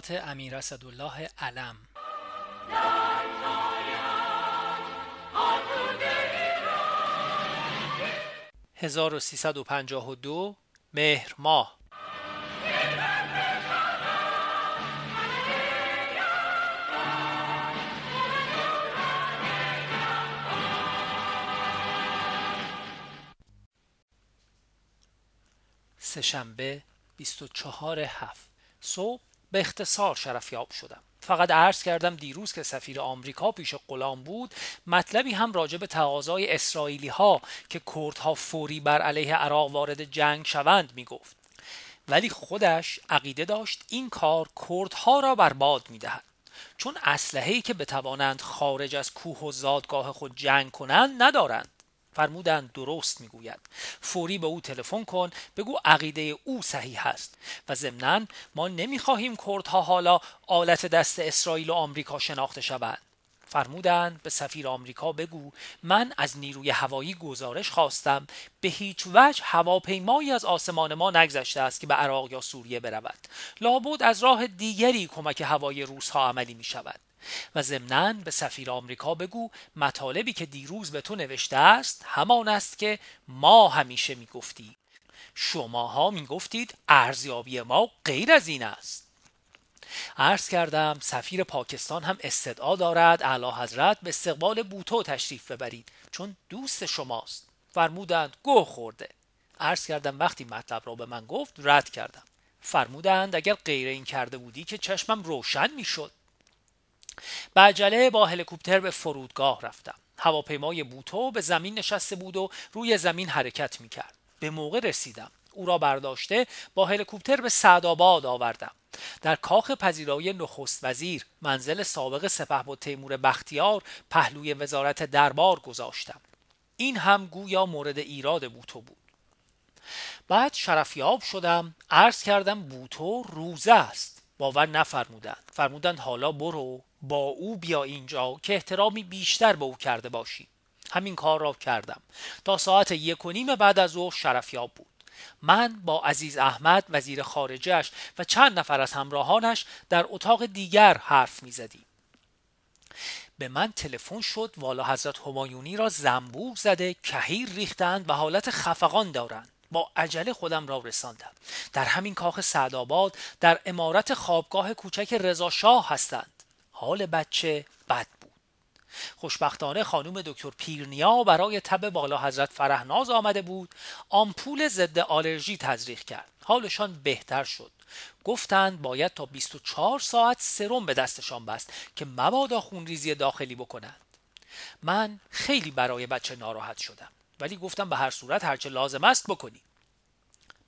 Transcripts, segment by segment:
خاطرات امیر اسدالله علم. 1352 مهر ماه. سهشنبه 24 هفت صبح. به اختصار شرفیاب شدم. فقط عرض کردم دیروز که سفیر آمریکا پیش غلام بود مطلبی هم راجع به تقاضای اسرائیلی ها که کردها فوری بر علیه عراق وارد جنگ شوند می‌گفت. ولی خودش عقیده داشت این کار کردها را برباد می‌دهد. چون اسلحه‌ای که بتوانند خارج از کوه و زادگاه خود جنگ کنند ندارند. فرمودند درست می‌گوید. فوری به او تلفن کن بگو عقیده او صحیح است و ضمنا ما نمی‌خواهیم کردها حالا آلت دست اسرائیل و آمریکا شناخته شوند. فرمودند به سفیر آمریکا بگو من از نیروی هوایی گزارش خواستم. به هیچ وجه هواپیمایی از آسمان ما نگذشته است که به عراق یا سوریه برود. لابد از راه دیگری کمک هوایی روس ها عملی می شود و ضمنا به سفیر آمریکا بگو مطالبی که دیروز به تو نوشته است همان است که ما همیشه می‌گفتی. شماها می‌گفتید ارزیابی ما غیر از این است. عرض کردم سفیر پاکستان هم استدعا دارد اعلی حضرت به استقبال بوتو تشریف ببرید چون دوست شماست. فرمودند گوه خورده. عرض کردم وقتی مطلب را به من گفت رد کردم. فرمودند اگر غیر این کرده بودی که چشمم روشن می‌شد. به عجله با هلیکوپتر به فرودگاه رفتم. هواپیمای بوتو به زمین نشسته بود و روی زمین حرکت می‌کرد. به موقع رسیدم. او را برداشته با هلیکوپتر به سعدآباد آوردم. در کاخ پذیرایی نخست وزیر منزل سابق سپهبد تیمور بختیار پهلوی وزارت دربار گذاشتم. این هم گویا مورد ایراد بوتو بود. بعد شرفیاب شدم. عرض کردم بوتو روزه است. باور نفرمودند. فرمودند حالا برو با او بیا اینجا که احترامی بیشتر به او کرده باشی همین کار را کردم. تا ساعت یک و نیم بعد از ظهر شرفیاب بود. من با عزیز احمد وزیر خارجش و چند نفر از همراهانش در اتاق دیگر حرف می زدیم. به من تلفن شد والا حضرت همایونی را زنبور زده کهیر ریختند و حالت خفقان دارند. با عجله خودم را رساندم. در همین کاخ سعدآباد در امارت خوابگاه کوچک رضا شاه هستند. حال بچه بد بود. خوشبختانه خانم دکتر پیرنیا برای تب بالا حضرت فرهناز آمده بود آمپول ضد آلرژی تزریق کرد. حالشان بهتر شد. گفتند باید تا 24 ساعت سرم به دستشان بست که مبادا خونریزی داخلی بکنند. من خیلی برای بچه ناراحت شدم. ولی گفتم به هر صورت هرچه لازم است بکنی.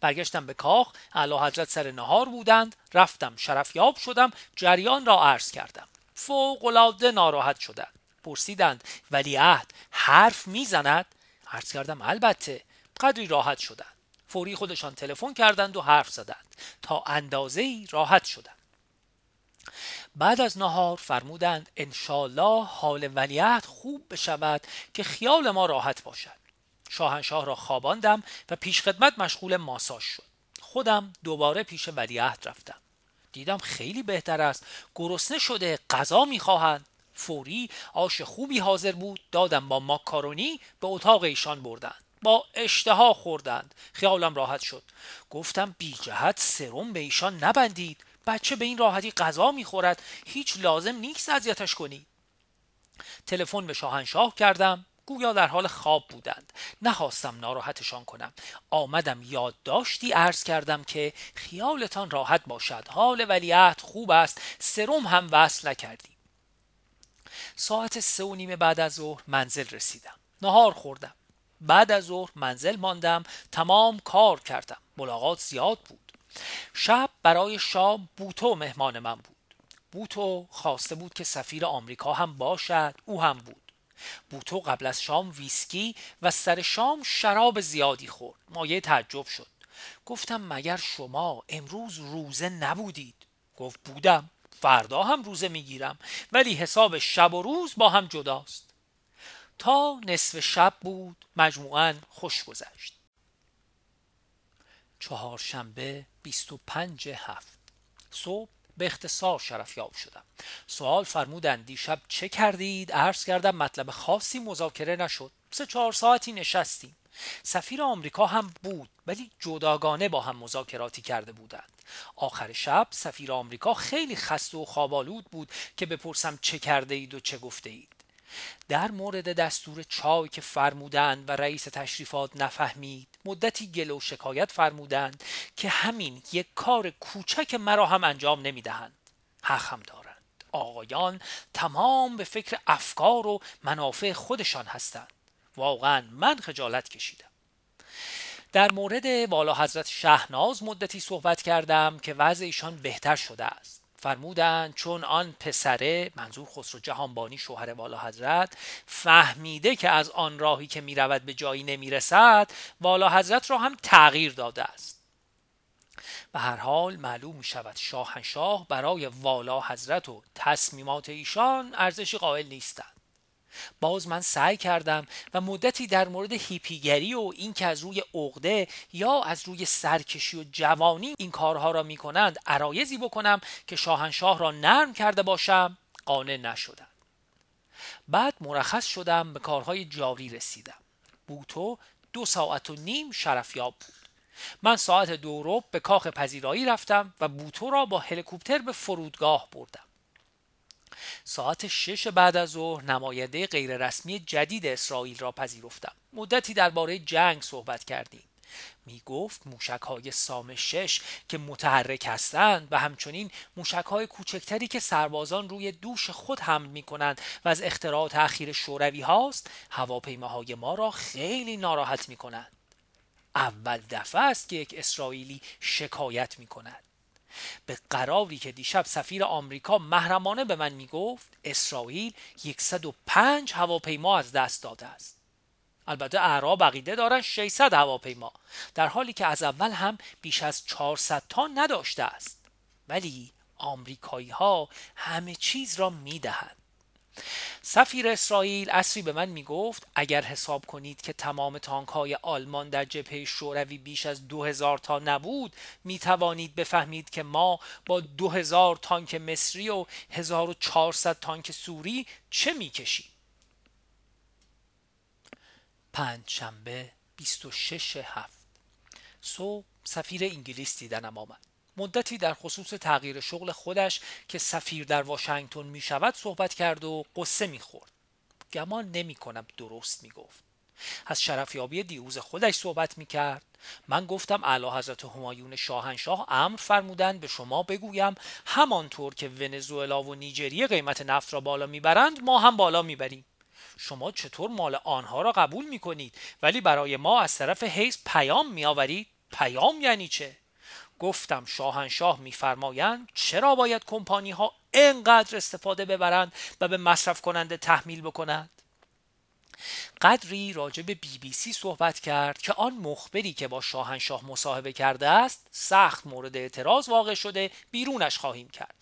برگشتم به کاخ اعلی حضرت سر نهار بودند رفتم شرفیاب شدم جریان را عرض کردم. فوقالعاده ناراحت شدند. پرسیدند ولی عهد حرف می‌زند؟ عرض کردم البته. قدری راحت شدند. فوری خودشان تلفن کردند و حرف زدند. تا اندازه راحت شدند. بعد از نهار فرمودند انشالله حال ولیعت خوب بشود که خیال ما راحت باشد. شاهنشاه را خواباندم و پیشخدمت مشغول ماساژ شد. خودم دوباره پیش ولیعهد رفتم. دیدم خیلی بهتر است. گرسنه شده غذا می‌خواهند. فوری آش خوبی حاضر بود. دادم با ماکارونی به اتاق ایشان بردند با اشتها خوردند. خیالم راحت شد. گفتم بی جهت سرم به ایشان نبندید. بچه به این راحتی غذا می‌خورد. هیچ لازم نیست اذیتش کنید. تلفن به شاهنشاه کردم. گویا در حال خواب بودند. نخواستم ناراحتشان کنم. آمدم یادداشتی عرض کردم که خیالتان راحت باشد. حال ولیعت خوب است. سرم هم وصل نکردیم. ساعت سه و نیم بعد از ظهر منزل رسیدم. نهار خوردم. بعد از ظهر منزل ماندم. تمام کار کردم. ملاقات زیاد بود. شب برای شام بوتو مهمان من بود. بوتو خواسته بود که سفیر آمریکا هم باشد. او هم بود. بوتو قبل از شام ویسکی و سر شام شراب زیادی خورد. مایه تعجب شد. گفتم مگر شما امروز روزه نبودید؟ گفت بودم. فردا هم روزه می‌گیرم ولی حساب شب و روز با هم جداست. تا نصف شب بود مجموعا خوش گذشت. چهارشنبه 25 هفت. صبح به اختصار شرفیاب شدم. سوال فرمودند دیشب چه کردید؟ عرض کردم مطلب خاصی مذاکره نشد. سه چهار ساعتی نشستیم. سفیر آمریکا هم بود ولی جداگانه با هم مذاکراتی کرده بودند. آخر شب سفیر آمریکا خیلی خسته و خوابالود بود که بپرسم چه کرده اید و چه گفته اید در مورد دستور چای که فرمودند و رئیس تشریفات نفهمید مدتی گل و شکایت فرمودند که همین یک کار کوچک مرا هم انجام نمی‌دهند. حق هم دارند. آقایان تمام به فکر افکار و منافع خودشان هستند. واقعا من خجالت کشیدم. در مورد والا حضرت شهناز مدتی صحبت کردم که وضع ایشان بهتر شده است. فرمودند چون آن پسره منظور خسرو جهانبانی شوهر والا حضرت فهمیده که از آن راهی که می رود به جایی نمی رسد والا حضرت را هم تغییر داده است. به هر حال معلوم می شود شاهنشاه برای والا حضرت و تصمیمات ایشان ارزشی قائل نیستند. باز من سعی کردم و مدتی در مورد هیپیگری و اینکه از روی عقده یا از روی سرکشی و جوانی این کارها را می کنند عرایزی بکنم که شاهنشاه را نرم کرده باشم قانع نشدم. بعد مرخص شدم به کارهای جاری رسیدم. بوتو دو ساعت و نیم شرفیاب بود. من ساعت دو به کاخ پذیرایی رفتم و بوتو را با هلیکوپتر به فرودگاه بردم. ساعت شش بعد از ظهر نماینده غیررسمی جدید اسرائیل را پذیرفتم. مدتی درباره جنگ صحبت کردیم. می گفت موشک های سام شش که متحرک هستند و همچنین موشک های کوچکتری که سربازان روی دوش خود حمل می کنند و از اختراعات اخیر شوروی هاست هواپیماهای ما را خیلی ناراحت می کنند اول دفعه است که یک اسرائیلی شکایت می کند به قراری که دیشب سفیر آمریکا محرمانه به من می‌گفت اسرائیل 105 هواپیما از دست داده است. البته اعراب عقیده دارن 600 هواپیما. در حالی که از اول هم بیش از 400 تا نداشته است. ولی آمریکایی ها همه چیز را می‌دهند. سفیر اسرائیل اصری به من می گفت اگر حساب کنید که تمام تانک های آلمان در جبهه شوروی بیش از دو هزار تا نبود می توانید بفهمید که ما با دو هزار تانک مصری و 1400 تانک سوری چه می کشیم پنج شنبه 26 هفت. صبح سفیر انگلیس دیدنم آمد. مدتی در خصوص تغییر شغل خودش که سفیر در واشنگتن می شود صحبت کرد و قصه می خورد. گمان نمی کنم درست می گفت. از شرفیابی دیروز خودش صحبت می کرد. من گفتم اعلی حضرت همایون شاهنشاه امر فرمودند به شما بگویم همانطور که ونزوئلا و نیجریه قیمت نفت را بالا می‌برند ما هم بالا می‌بریم شما چطور مال آنها را قبول می کنید ولی برای ما از طرف حیث پیام می آورید پیام یعنی چه گفتم شاهنشاه میفرمایند چرا باید کمپانی ها انقدر استفاده ببرند و به مصرف کننده تحمیل بکنند؟ قدری راجع به بی بی سی صحبت کرد که آن مخبری که با شاهنشاه مصاحبه کرده است سخت مورد اعتراض واقع شده بیرونش خواهیم کرد.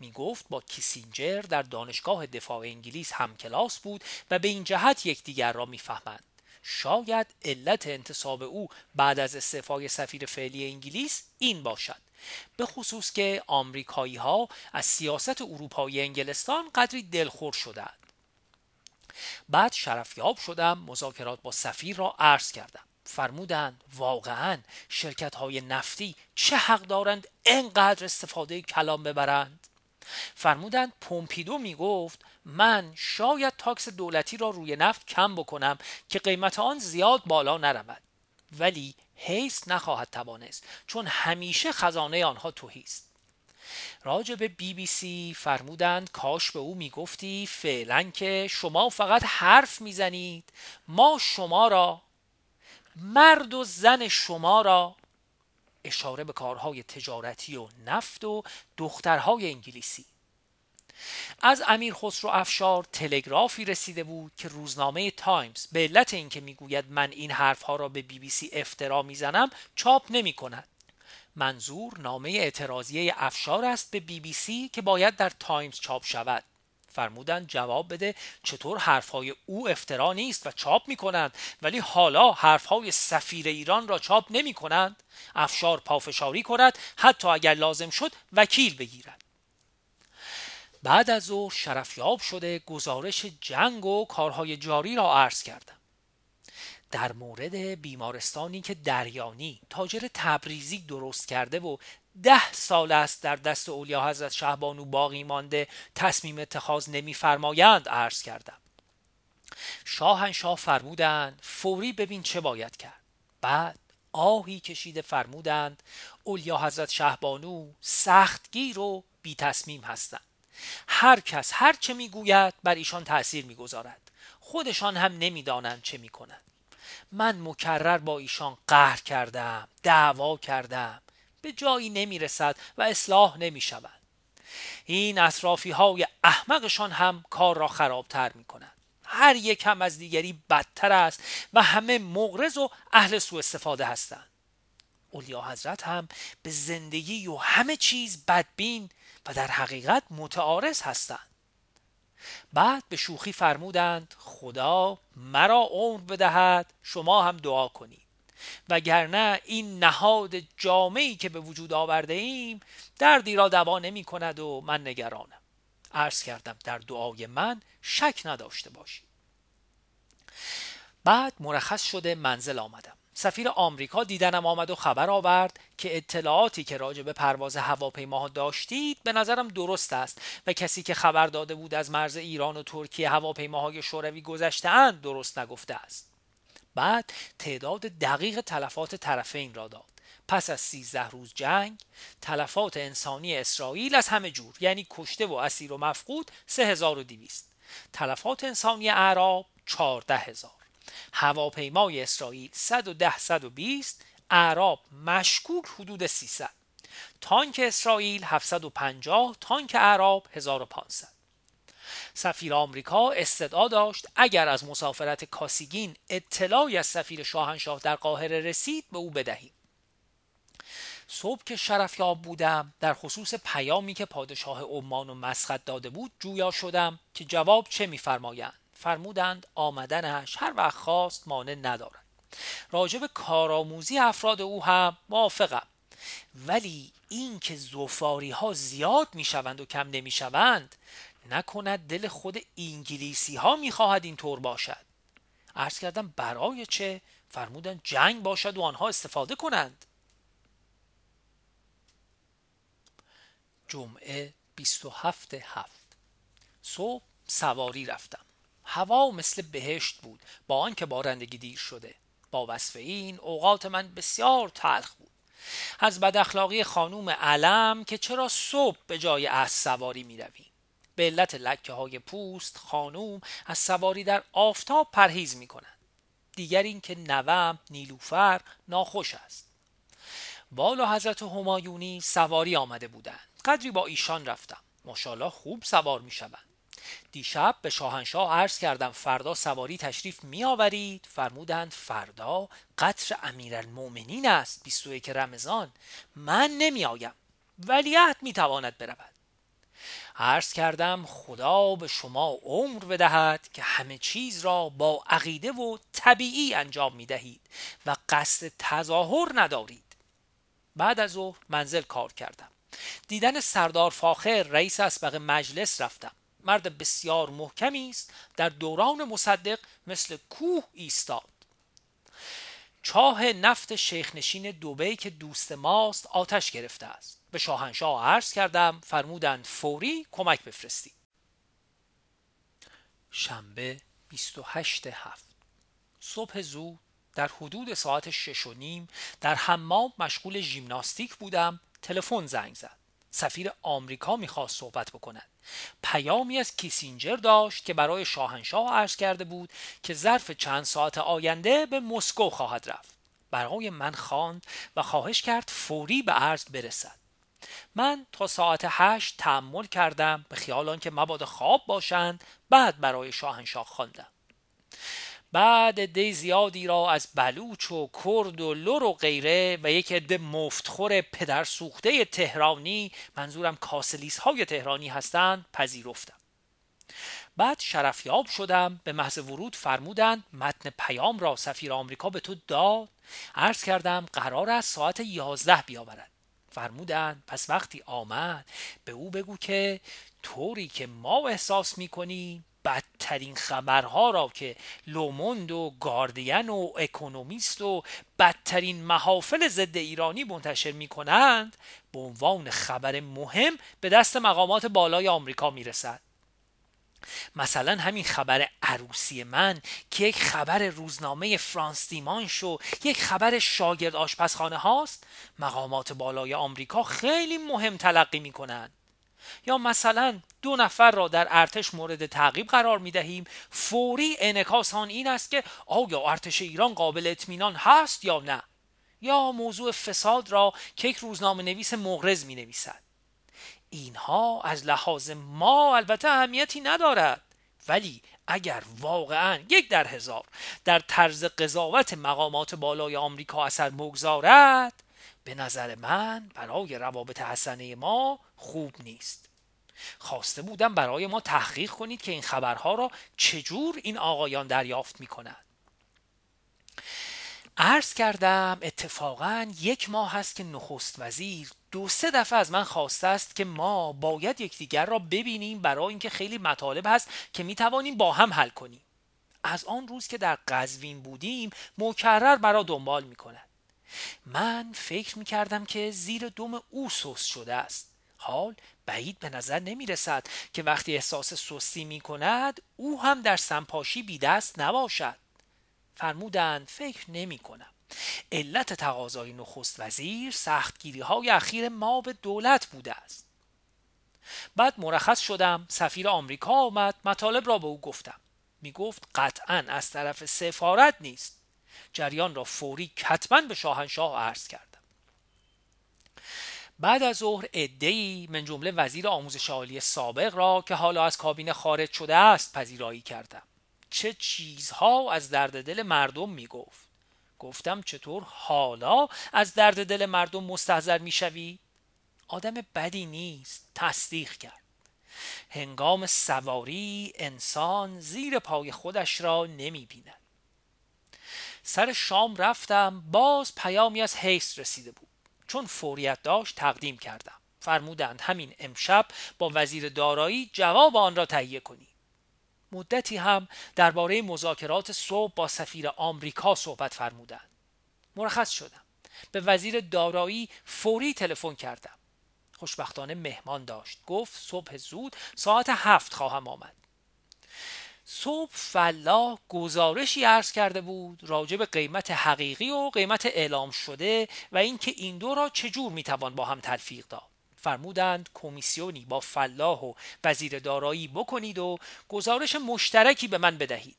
می گفت با کیسینجر در دانشگاه دفاع انگلیس هم کلاس بود و به این جهت یکدیگر را می‌فهمند. شاید علت انتصاب او بعد از استعفای سفیر فعلی انگلیس این باشد. به خصوص که آمریکایی ها از سیاست اروپایی انگلستان قدری دلخور شدند. بعد شرفیاب شدم مذاکرات با سفیر را عرض کردم. فرمودند واقعا شرکت های نفتی چه حق دارند انقدر استفاده کلام ببرند؟ فرمودند پومپیدو می گفت من شاید تاکس دولتی را روی نفت کم بکنم که قیمت آن زیاد بالا نرود. ولی حیث نخواهد توانست چون همیشه خزانه آنها توهی است. راجع به بی بی سی فرمودند کاش به او می‌گفتی فعلا که شما فقط حرف می‌زنید ما شما را مرد و زن شما را اشاره به کارهای تجارتی و نفت و دخترهای انگلیسی. از امیر خسرو افشار تلگرافی رسیده بود که روزنامه تایمز به علت اینکه می‌گوید من این حرفها را به بی بی سی افترا می‌زنم چاپ نمی کند منظور نامه اعتراضیه افشار است به بی بی سی که باید در تایمز چاپ شود. فرمودند جواب بده. چطور حرفهای او افترا نیست و چاپ می کنند ولی حالا حرفهای سفیر ایران را چاپ نمی کنند افشار پافشاری کند حتی اگر لازم شد وکیل بگیرد. بعد از ظهر شرفیاب شده گزارش جنگ و کارهای جاری را عرض کردم. در مورد بیمارستانی که دریانی تاجر تبریزی درست کرده و ده سال است در دست اولیا حضرت شهبانو باقی مانده تصمیم اتخاذ نمیفرمایند عرض کردم. شاهنشاه فرمودند فوری ببین چه باید کرد. بعد آهی کشیده فرمودند اولیا حضرت شهبانو سختگیر و بی تصمیم هستند. هر کس هر چه می‌گوید بر ایشان تأثیر می‌گذارد. خودشان هم نمی‌دانند چه می‌کنند. من مکرر با ایشان قهر کردم دعوا کردم. به جایی نمی‌رسد و اصلاح نمی شود این اطرافی های احمقشان هم کار را خرابتر می کنند هر یک هم از دیگری بدتر است و همه مغرض و اهل سوء استفاده هستند. اولیا حضرت هم به زندگی و همه چیز بدبین و در حقیقت متعارض هستند. بعد به شوخی فرمودند خدا مرا عمر بدهد شما هم دعا کنید. وگرنه این نهاد جامعی که به وجود آورده ایم دردی را دوا نمی کند و من نگرانم. عرض کردم در دعای من شک نداشته باشید. بعد مرخص شده منزل آمدم. سفیر آمریکا دیدنم آمد و خبر آورد که اطلاعاتی که راجع به پرواز هواپیماها داشتید به نظرم درست است و کسی که خبر داده بود از مرز ایران و ترکیه هواپیماهای شوروی گذشتهاند درست نگفته است. بعد تعداد دقیق تلفات طرفین را داد. پس از سیزده روز جنگ تلفات انسانی اسرائیل از همه جور یعنی کشته و اسیر و مفقود 3200 تلفات انسانی اعراب 14000 هواپیمای اسرائیل 110 120 اعراب مشکوک حدود 300 تانک اسرائیل 750 تانک اعراب 1500 سفیر آمریکا استدعا داشت اگر از مسافرت کاسیگین اطلاعی از سفیر شاهنشاه در قاهره رسید به او بدهیم. صبح که شرفیاب بودم در خصوص پیامی که پادشاه عمان و مسقط داده بود جویا شدم که جواب چه میفرمایند. فرمودند آمدنش هر وقت خواست مانع ندارد. راجب کارآموزی افراد او هم موافقم. ولی این که زوفاری ها زیاد می‌شوند و کم نمی‌شوند نکند دل خود انگلیسی ها می‌خواهد اینطور باشد. عرض کردم برای چه فرمودند جنگ باشد و آنها استفاده کنند؟ جمعه 27 هفت صبح سواری رفتم. هوا مثل بهشت بود با آنکه بارندگی دیر شده. با وصف این اوقات من بسیار تلخ بود. از بد اخلاقی خانوم علم که چرا صبح به جای از سواری می رویم به علت لکه های پوست خانوم از سواری در آفتاب پرهیز می کنند دیگر اینکه نوم نیلوفر ناخوش است. بالا حضرت همایونی سواری آمده بودند. قدری با ایشان رفتم. ماشاءالله خوب سوار می شوند دیشب به شاهنشاه عرض کردم فردا سواری تشریف می آورید فرمودند فردا قطر امیرالمؤمنین است 21 رمضان. من نمی آیم ولیعت می تواند برود. عرض کردم خدا به شما عمر بدهد که همه چیز را با عقیده و طبیعی انجام می دهید و قصد تظاهر ندارید. بعد از ظهر منزل کار کردم. دیدن سردار فاخر رئیس اسبق مجلس رفتم. مرد بسیار محکمی است. در دوران مصدق مثل کوه ایستاد. چاه نفت شیخ نشین دوبه که دوست ماست آتش گرفته است. به شاهنشاه عرض کردم فرمودند فوری کمک بفرستی. شنبه 28 هفت. صبح زود در حدود ساعت شش و نیم در حمام مشغول ژیمناستیک بودم تلفن زنگ زد. سفیر آمریکا می‌خواست صحبت بکند. پیامی از کیسینجر داشت که برای شاهنشاه عرض کرده بود که ظرف چند ساعت آینده به مسکو خواهد رفت. برای من خواند و خواهش کرد فوری به عرض برسد. من تا ساعت هشت تحمل کردم به خیال آنکه مبادا خواب باشند بعد برای شاهنشاه خواندم. بعد عده زیادی را از بلوچ و کرد و لور و غیره و یک عده مفتخور پدر سوخته تهرانی منظورم کاسلیس های تهرانی هستند پذیرفتم. بعد شرفیاب شدم به محض ورود فرمودند متن پیام را سفیر آمریکا به تو داد. عرض کردم قرار است ساعت یازده بیاورد. فرمودند پس وقتی آمد به او بگو که طوری که ما احساس می‌کنیم بدترین خبرها را که لوموند و گاردین و اکونومیست و بدترین محافل ضد ایرانی منتشر می کنند به عنوان خبر مهم به دست مقامات بالای آمریکا می رسد. مثلا همین خبر عروسی من که یک خبر روزنامه فرانس دیمانش و یک خبر شاگرد آشپزخانه هاست مقامات بالای آمریکا خیلی مهم تلقی می کنند یا مثلا دو نفر را در ارتش مورد تعقیب قرار می دهیم فوری انکاس آن این است که آیا ارتش ایران قابل اطمینان هست یا نه؟ یا موضوع فساد را که یک روزنامه نویس مغرض می نویسد اینها از لحاظ ما البته اهمیتی ندارد. ولی اگر واقعا یک در هزار در طرز قضاوت مقامات بالای آمریکا اثر بگذارد به نظر من برای روابط حسنه ما خوب نیست. خواسته بودم برای ما تحقیق کنید که این خبرها را چجور این آقایان دریافت می کنند عرض کردم اتفاقا یک ماه هست که نخست وزیر دو سه دفعه از من خواسته است که ما باید یکدیگر را ببینیم برای اینکه خیلی مطالب هست که می توانیم با هم حل کنیم. از آن روز که در قزوین بودیم مکرر مرا دنبال می کند من فکر می کردم که زیر دم او سوس شده است. حال بعید به نظر نمی رسد که وقتی احساس سستی می کند او هم در سنپاشی بی دست نباشد. فرمودند فکر نمی کنم علت تقاضای نخست وزیر سختگیری های اخیر ما به دولت بوده است. بعد مرخص شدم سفیر آمریکا آمد مطالب را به او گفتم. می گفت قطعا از طرف سفارت نیست. جریان را فوری حتما به شاهنشاه عرض کردم. بعد از ظهر عدهای من جمله وزیر آموزش عالی سابق را که حالا از کابینه خارج شده است پذیرایی کردم. چه چیزها از درد دل مردم می گفت گفتم چطور؟ حالا از درد دل مردم مستحضر می شوی؟ آدم بدی نیست تصدیق کرد. هنگام سواری انسان زیر پای خودش را نمی بیند سر شام رفتم باز پیامی از حیث رسیده بود. چون فوریت داشت تقدیم کردم. فرمودند همین امشب با وزیر دارایی جواب آن را تهیه کنی. مدتی هم درباره مذاکرات صبح با سفیر آمریکا صحبت فرمودند. مرخص شدم. به وزیر دارایی فوری تلفن کردم. خوشبختانه مهمان داشت. گفت صبح زود ساعت هفت خواهم آمد. صبح فلاح گزارشی عرض کرده بود راجع به قیمت حقیقی و قیمت اعلام شده و اینکه این دو را چجور می‌توان با هم تلفیق داد. فرمودند کمیسیونی با فلاح و وزیر دارایی بکنید و گزارش مشترکی به من بدهید.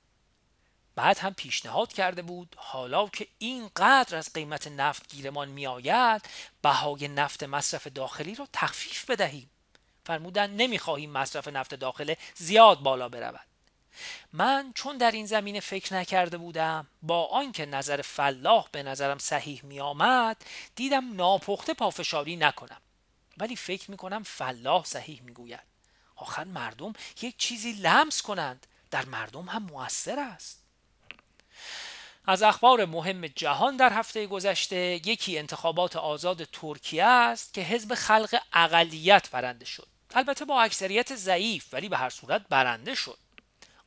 بعد هم پیشنهاد کرده بود حالا که اینقدر از قیمت نفت گیرمان میآید بهای نفت مصرف داخلی را تخفیف بدهیم. فرمودند نمی‌خواهیم مصرف نفت داخله زیاد بالا برود. من چون در این زمینه فکر نکرده بودم با آنکه نظر فلاح به نظرم صحیح می آمد دیدم ناپخته پافشاری نکنم. ولی فکر می کنم فلاح صحیح می گوید آخر مردم یک چیزی لمس کنند. در مردم هم موثر است. از اخبار مهم جهان در هفته گذشته یکی انتخابات آزاد ترکیه است که حزب خلق اقلیت برنده شد. البته با اکثریت ضعیف ولی به هر صورت برنده شد.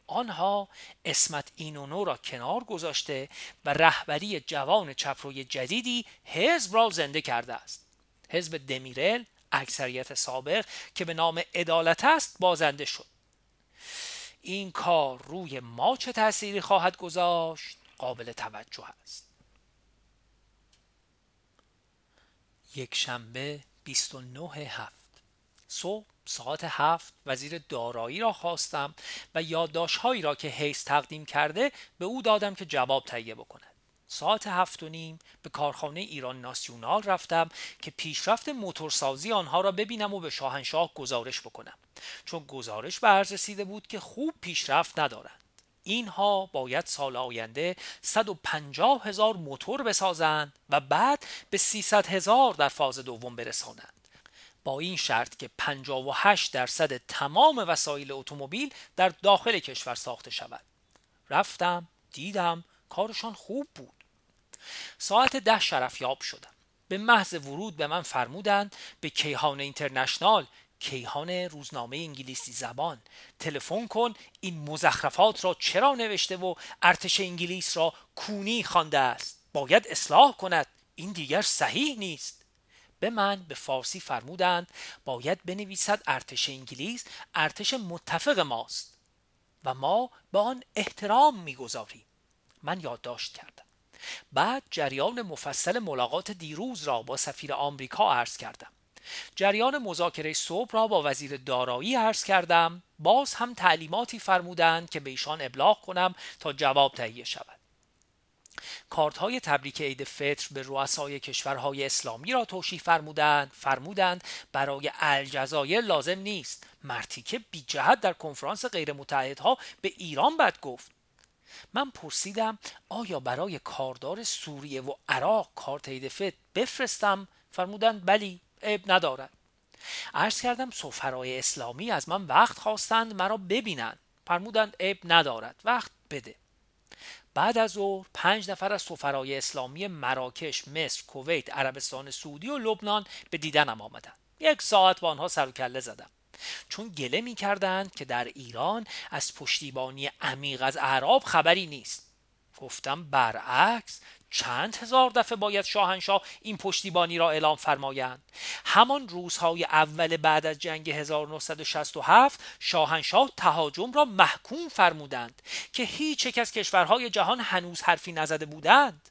آنها اسمت اینونو را کنار گذاشته و رهبری جوان چپروی جدیدی حزب را زنده کرده است. حزب دمیرل اکثریت سابق که به نام عدالت است بازنده شد. این کار روی ما چه تأثیری خواهد گذاشت؟ قابل توجه است. یک شنبه 29 هفت صبح ساعت هفت وزیر دارایی را خواستم و یادداشتهایی را که حیث تقدیم کرده به او دادم که جواب تهیه بکند. ساعت هفت و نیم به کارخانه ایران ناسیونال رفتم که پیشرفت موتورسازی آنها را ببینم و به شاهنشاه گزارش بکنم. چون گزارش به عرض رسیده بود که خوب پیشرفت ندارند. اینها باید سال آینده 150 هزار موتور بسازند و بعد به 300 هزار در فاز دوم برسانند. با این شرط که 58 درصد تمام وسایل اتومبیل در داخل کشور ساخته شود. رفتم دیدم کارشان خوب بود. ساعت ده شرفیاب شدم. به محض ورود به من فرمودند به کیهان اینترنشنال کیهان روزنامه انگلیسی زبان تلفن کن این مزخرفات را چرا نوشته و ارتش انگلیس را کونی خوانده است؟ باید اصلاح کند. این دیگر صحیح نیست. به من به فارسی فرمودند باید بنویسد ارتش انگلیس ارتش متفق ماست و ما به آن احترام می‌گذاریم. من یادداشت کردم. بعد جریان مفصل ملاقات دیروز را با سفیر آمریکا عرض کردم. جریان مذاکره صبح را با وزیر دارایی عرض کردم. باز هم تعلیماتی فرمودند که به ایشان ابلاغ کنم تا جواب تهیه شود. کارت های تبریک عید فطر به رؤسای کشورهای اسلامی را توشیح فرمودند. فرمودند برای الجزایر لازم نیست. مرتیکه بی جهت در کنفرانس غیر متحدها به ایران بد گفت. من پرسیدم آیا برای کاردار سوریه و عراق کارت عید بفرستم فرمودند بلی عیب ندارد عرض کردم سفرای اسلامی از من وقت خواستند مرا ببینند فرمودند عیب ندارد وقت بده بعد از ظهر پنج نفر از سفرای اسلامی مراکش، مصر، کویت، عربستان سعودی و لبنان به دیدنم آمدند. یک ساعت با آنها سر و کله زدم. چون گله می کردند که در ایران از پشتیبانی عمیق از اعراب خبری نیست. گفتم برعکس چند هزار دفعه باید شاهنشاه این پشتیبانی را اعلام فرمایند همان روزهای اول بعد از جنگ 1967 شاهنشاه تهاجم را محکوم فرمودند که هیچ یک از کشورهای جهان هنوز حرفی نزده بودند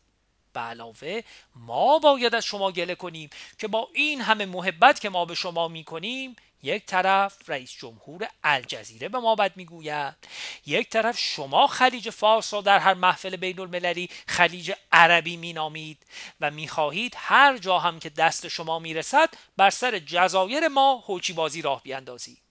به علاوه ما باید از شما گله کنیم که با این همه محبت که ما به شما می کنیم یک طرف رئیس جمهور الجزیره به ما بد می‌گوید. یک طرف شما خلیج فارس را در هر محفل بین المللی خلیج عربی مینامید و می‌خواهید هر جا هم که دست شما می‌رسد بر سر جزایر ما هوچی بازی راه بیاندازید.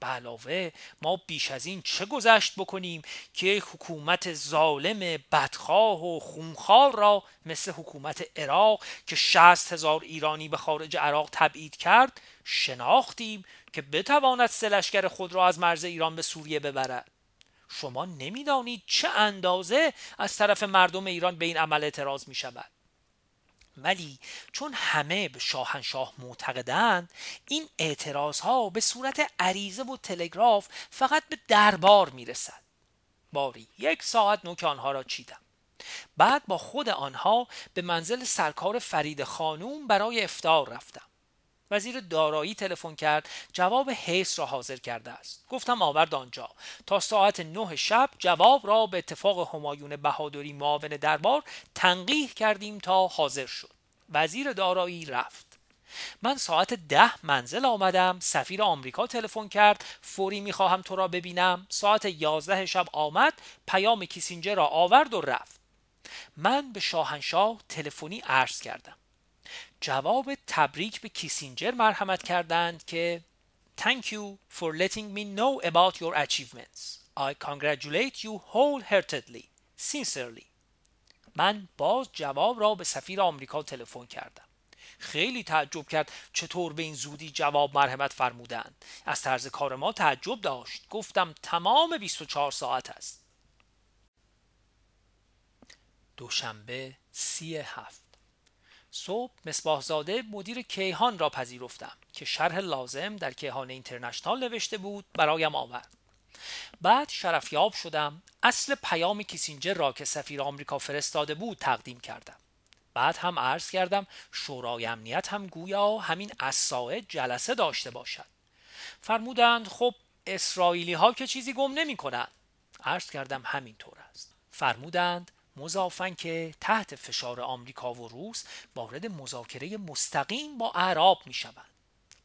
به علاوه ما بیش از این چه گذشت بکنیم که حکومت ظالم بدخواه و خونخوار را مثل حکومت عراق که شست هزار ایرانی به خارج عراق تبعید کرد شناختیم که بتواند سلشگر خود را از مرز ایران به سوریه ببرد. شما نمی‌دانید چه اندازه از طرف مردم ایران به این عمل اعتراض می شود ولی چون همه به شاهنشاه معتقدند این اعتراض ها به صورت عریضه و تلگراف فقط به دربار می رسد باری یک ساعت نوک آنها را چیدم. بعد با خود آنها به منزل سرکار فرید خانوم برای افتار رفتم. وزیر دارایی تلفن کرد جواب حیث را حاضر کرده است. گفتم آورد آنجا. تا ساعت نه شب جواب را به اتفاق همایون بهادری معاون دربار تنقیح کردیم تا حاضر شد. وزیر دارایی رفت. من ساعت ده منزل آمدم. سفیر آمریکا تلفن کرد. فوری می‌خواهم تو را ببینم. ساعت یازده شب آمد. پیام کیسینجر را آورد و رفت. من به شاهنشاه تلفنی عرض کردم. جواب تبریک به کیسینجر مرحمت کردند که Thank you for letting me know about your achievements. I congratulate you wholeheartedly. Sincerely. من باز جواب را به سفیر آمریکا تلفن کردم. خیلی تعجب کرد چطور به این زودی جواب مرحمت فرمودند. از طرز کار ما تعجب داشت. گفتم تمام 24 ساعت است. دوشنبه سی هفت صبح مصباحزاده مدیر کیهان را پذیرفتم که شرح لازم در کیهان اینترنشنال نوشته بود برایم آورد. بعد شرفیاب شدم اصل پیام کیسینجر را که سفیر آمریکا فرستاده بود تقدیم کردم. بعد هم عرض کردم شورای امنیت هم گویا همین اساعد جلسه داشته باشد. فرمودند خب اسرائیلی ها که چیزی گم نمی کنند عرض کردم همینطور است. فرمودند مضافن که تحت فشار آمریکا و روس وارد مذاکره مستقیم با اعراب می شوند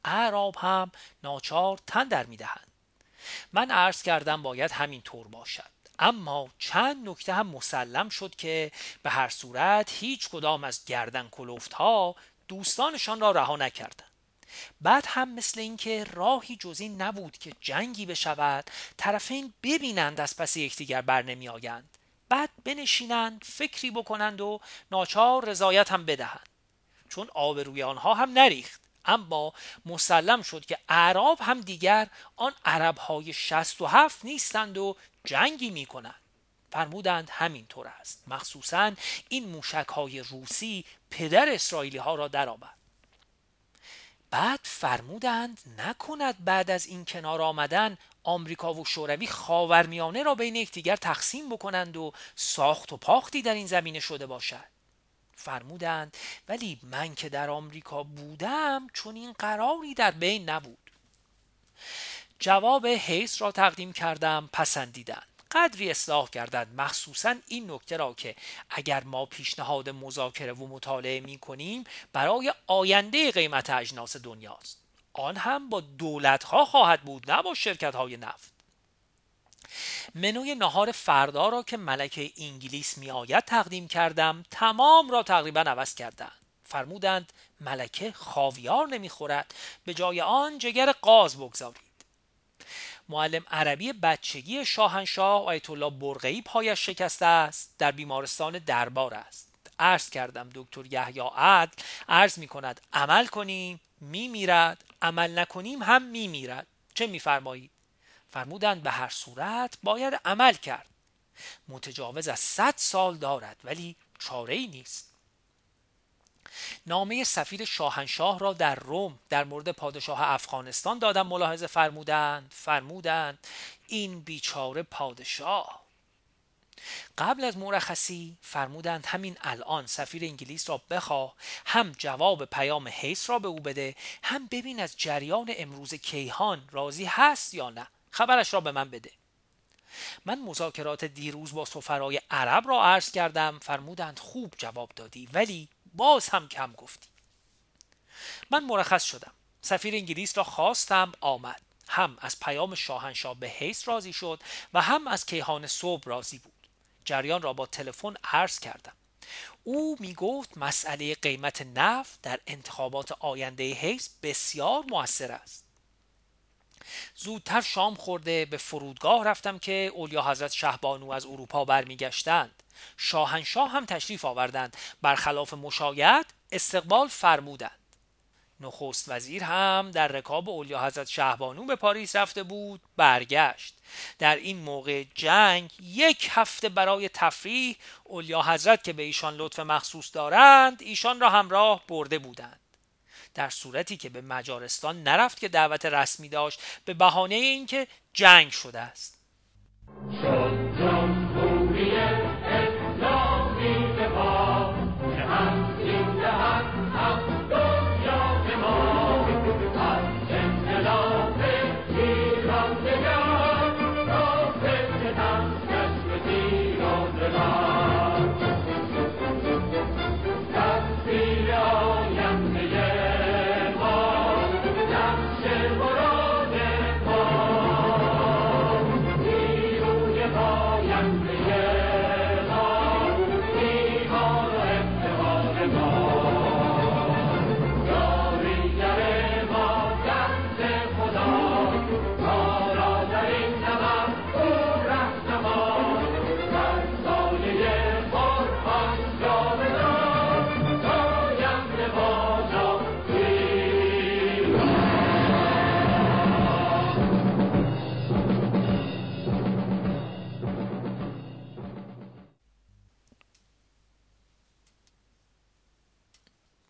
اعراب هم ناچار تن در می دهند من عرض کردم باید همین طور باشد. اما چند نکته هم مسلم شد که به هر صورت هیچ کدام از گردن کلوفت ها دوستانشان را رها نکردند. بعد هم مثل اینکه راهی جزی نبود که جنگی بشود طرفین ببینند از پس یکدیگر بر نمی آیند بعد بنشینند فکری بکنند و ناچار رضایت هم بدهند. چون آبروی آنها هم نریخت اما مسلم شد که اعراب هم دیگر آن عرب های شست و هفت نیستند و جنگی می کنند فرمودند همینطور است. مخصوصا این موشک های روسی پدر اسرائیلی ها را درآورد. بعد فرمودند نکند بعد از این کنار آمدن آمریکا و شوروی خاورمیانه را بین یکدیگر تقسیم بکنند و ساخت و پاختی در این زمینه شده باشد. فرمودند ولی من که در آمریکا بودم چون این قراری در بین نبود. جواب حیث را تقدیم کردم پسندیدند. قدری اصلاح گردد. مخصوصا این نکته را که اگر ما پیشنهاد مذاکره و مطالعه می کنیم برای آینده قیمت اجناس دنیاست. آن هم با دولت ها خواهد بود نه با شرکت های نفت. منوی نهار فردا را که ملکه انگلیس می آید تقدیم کردم تمام را تقریبا عوض کردند. فرمودند ملکه خاویار نمی‌خورد به جای آن جگر قاز بگذارید. معلم عربی بچگی شاهنشاه آیت الله پایش شکسته است در بیمارستان دربار است. عرض کردم دکتر یحیی عدل عرض می کند عمل کنیم می میرد عمل نکنیم هم می میرد چه میفرمایید؟ فرمودند به هر صورت باید عمل کرد. متجاوز از صد سال دارد ولی چاره ای نیست. نامه سفیر شاهنشاه را در روم در مورد پادشاه افغانستان دادم ملاحظه فرمودند. فرمودند این بیچاره پادشاه قبل از مرخصی فرمودند همین الان سفیر انگلیس را بخواه هم جواب پیام حیث را به او بده هم ببین از جریان امروز کیهان راضی هست یا نه. خبرش را به من بده. من مذاکرات دیروز با سفرای عرب را عرض کردم. فرمودند خوب جواب دادی ولی باز هم کم گفتی. من مرخص شدم. سفیر انگلیس را خواستم آمد. هم از پیام شاهنشاه به حیث راضی شد و هم از کیهان صبح راضی بود. جریان را با تلفن عرض کردم. او می گفت مسئله قیمت نفت در انتخابات آینده حیث بسیار موثر است. زودتر شام خورده به فرودگاه رفتم که اولیا حضرت شهبانو از اروپا برمیگشتند. شاهنشاه هم تشریف آوردند. برخلاف مشاید استقبال فرمودند. نخست وزیر هم در رکاب اولیا حضرت شهبانو به پاریس رفته بود برگشت. در این موقع جنگ یک هفته برای تفریح اولیا حضرت که به ایشان لطف مخصوص دارند ایشان را همراه برده بودند. در صورتی که به مجارستان نرفت که دعوت رسمی داشت به بهانه اینکه جنگ شده است.